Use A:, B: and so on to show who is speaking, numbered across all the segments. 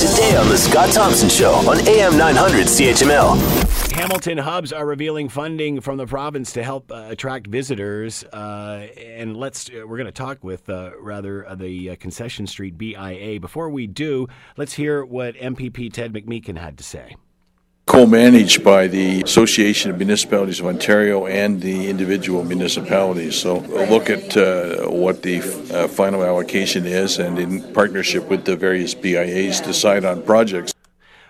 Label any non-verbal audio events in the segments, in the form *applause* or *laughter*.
A: today on The Scott Thompson Show on AM 900 CHML.
B: Hamilton hubs are revealing funding from the province to help uh, attract visitors, uh, and let's uh, we're going to talk with uh, rather uh, the Concession Street BIA. Before we do, let's hear what MPP Ted McMeekin had to say
C: co-managed by the Association of Municipalities of Ontario and the individual municipalities. So we'll look at uh, what the uh, final allocation is and in partnership with the various BIAs decide on projects.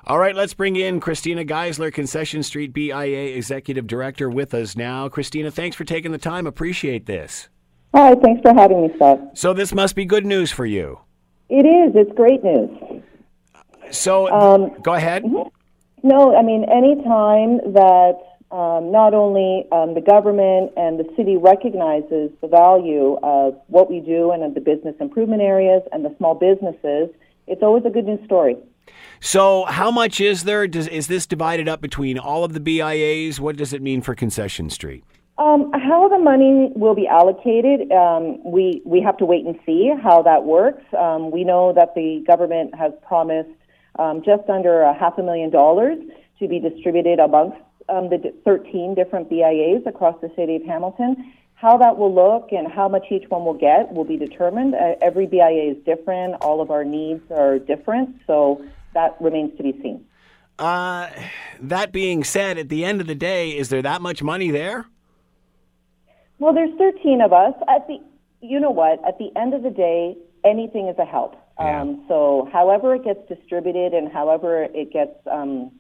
B: All right, let's bring in Christina Geisler, Concession Street BIA Executive Director, with us now. Christina, thanks for taking the time. Appreciate this.
D: Hi, thanks for having me, Scott.
B: So this must be good news for you.
D: It is. It's great news.
B: So um, go ahead.
D: Mm-hmm. No, I mean, any time that um, not only um, the government and the city recognizes the value of what we do and of the business improvement areas and the small businesses, it's always a good news story.
B: So, how much is there? Does, is this divided up between all of the BIAs? What does it mean for Concession Street?
D: Um, how the money will be allocated, um, we we have to wait and see how that works. Um, we know that the government has promised um, just under a half a million dollars to be distributed amongst um, the 13 different BIAs across the city of Hamilton. How that will look and how much each one will get will be determined. Uh, every BIA is different. All of our needs are different, so that remains to be seen.
B: Uh, that being said, at the end of the day, is there that much money there?
D: Well, there's 13 of us. At the, you know what? At the end of the day, anything is a help. Yeah. Um, so, however it gets distributed and however it gets um,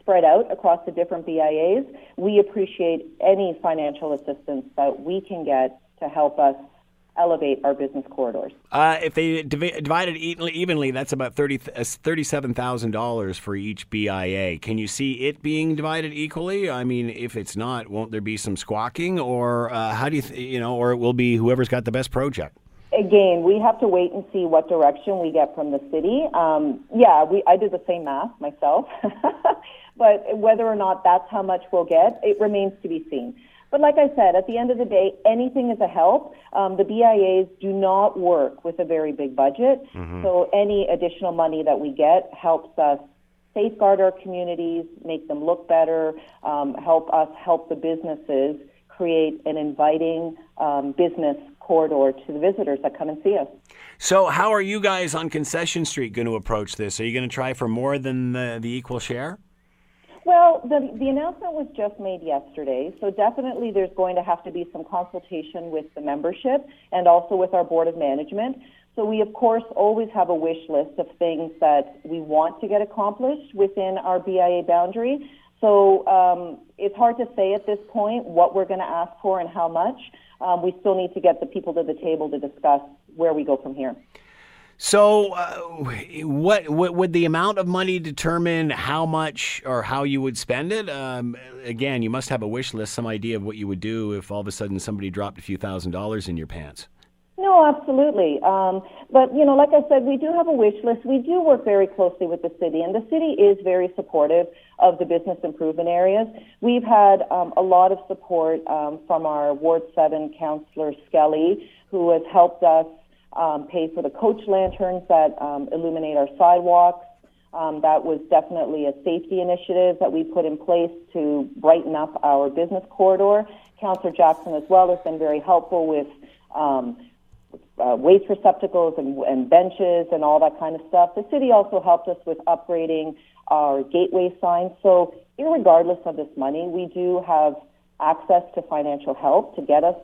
D: spread out across the different BIAs, we appreciate any financial assistance that we can get to help us elevate our business corridors.
B: Uh, if they div- divide it evenly, that's about 30, uh, $37,000 for each BIA. Can you see it being divided equally? I mean, if it's not, won't there be some squawking, or uh, how do you, th- you know, or it will be whoever's got the best project?
D: Again, we have to wait and see what direction we get from the city. Um, yeah, we, I did the same math myself, *laughs* but whether or not that's how much we'll get, it remains to be seen. But like I said, at the end of the day, anything is a help. Um, the BIAs do not work with a very big budget, mm-hmm. so any additional money that we get helps us safeguard our communities, make them look better, um, help us help the businesses create an inviting um, business corridor to the visitors that come and see us.
B: So, how are you guys on Concession Street going to approach this? Are you going to try for more than the, the equal share?
D: Well, the, the announcement was just made yesterday, so definitely there's going to have to be some consultation with the membership and also with our Board of Management. So we, of course, always have a wish list of things that we want to get accomplished within our BIA boundary. So um, it's hard to say at this point what we're going to ask for and how much. Um, we still need to get the people to the table to discuss where we go from here.
B: So, uh, what, what, would the amount of money determine how much or how you would spend it? Um, again, you must have a wish list, some idea of what you would do if all of a sudden somebody dropped a few thousand dollars in your pants.
D: No, absolutely. Um, but, you know, like I said, we do have a wish list. We do work very closely with the city, and the city is very supportive of the business improvement areas. We've had um, a lot of support um, from our Ward 7 Councillor Skelly, who has helped us um, pay for the coach lanterns that um, illuminate our sidewalks. Um, that was definitely a safety initiative that we put in place to brighten up our business corridor. Councillor Jackson as well has been very helpful with um, uh, waste receptacles and, and benches and all that kind of stuff. The city also helped us with upgrading our gateway signs. So, regardless of this money, we do have access to financial help to get us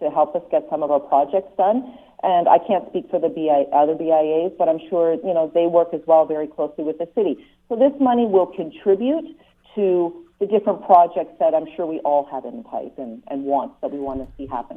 D: to help us get some of our projects done. And I can't speak for the BI, other BIAs, but I'm sure you know they work as well very closely with the city. So this money will contribute to the different projects that I'm sure we all have in the pipe and, and wants that we want to see happen.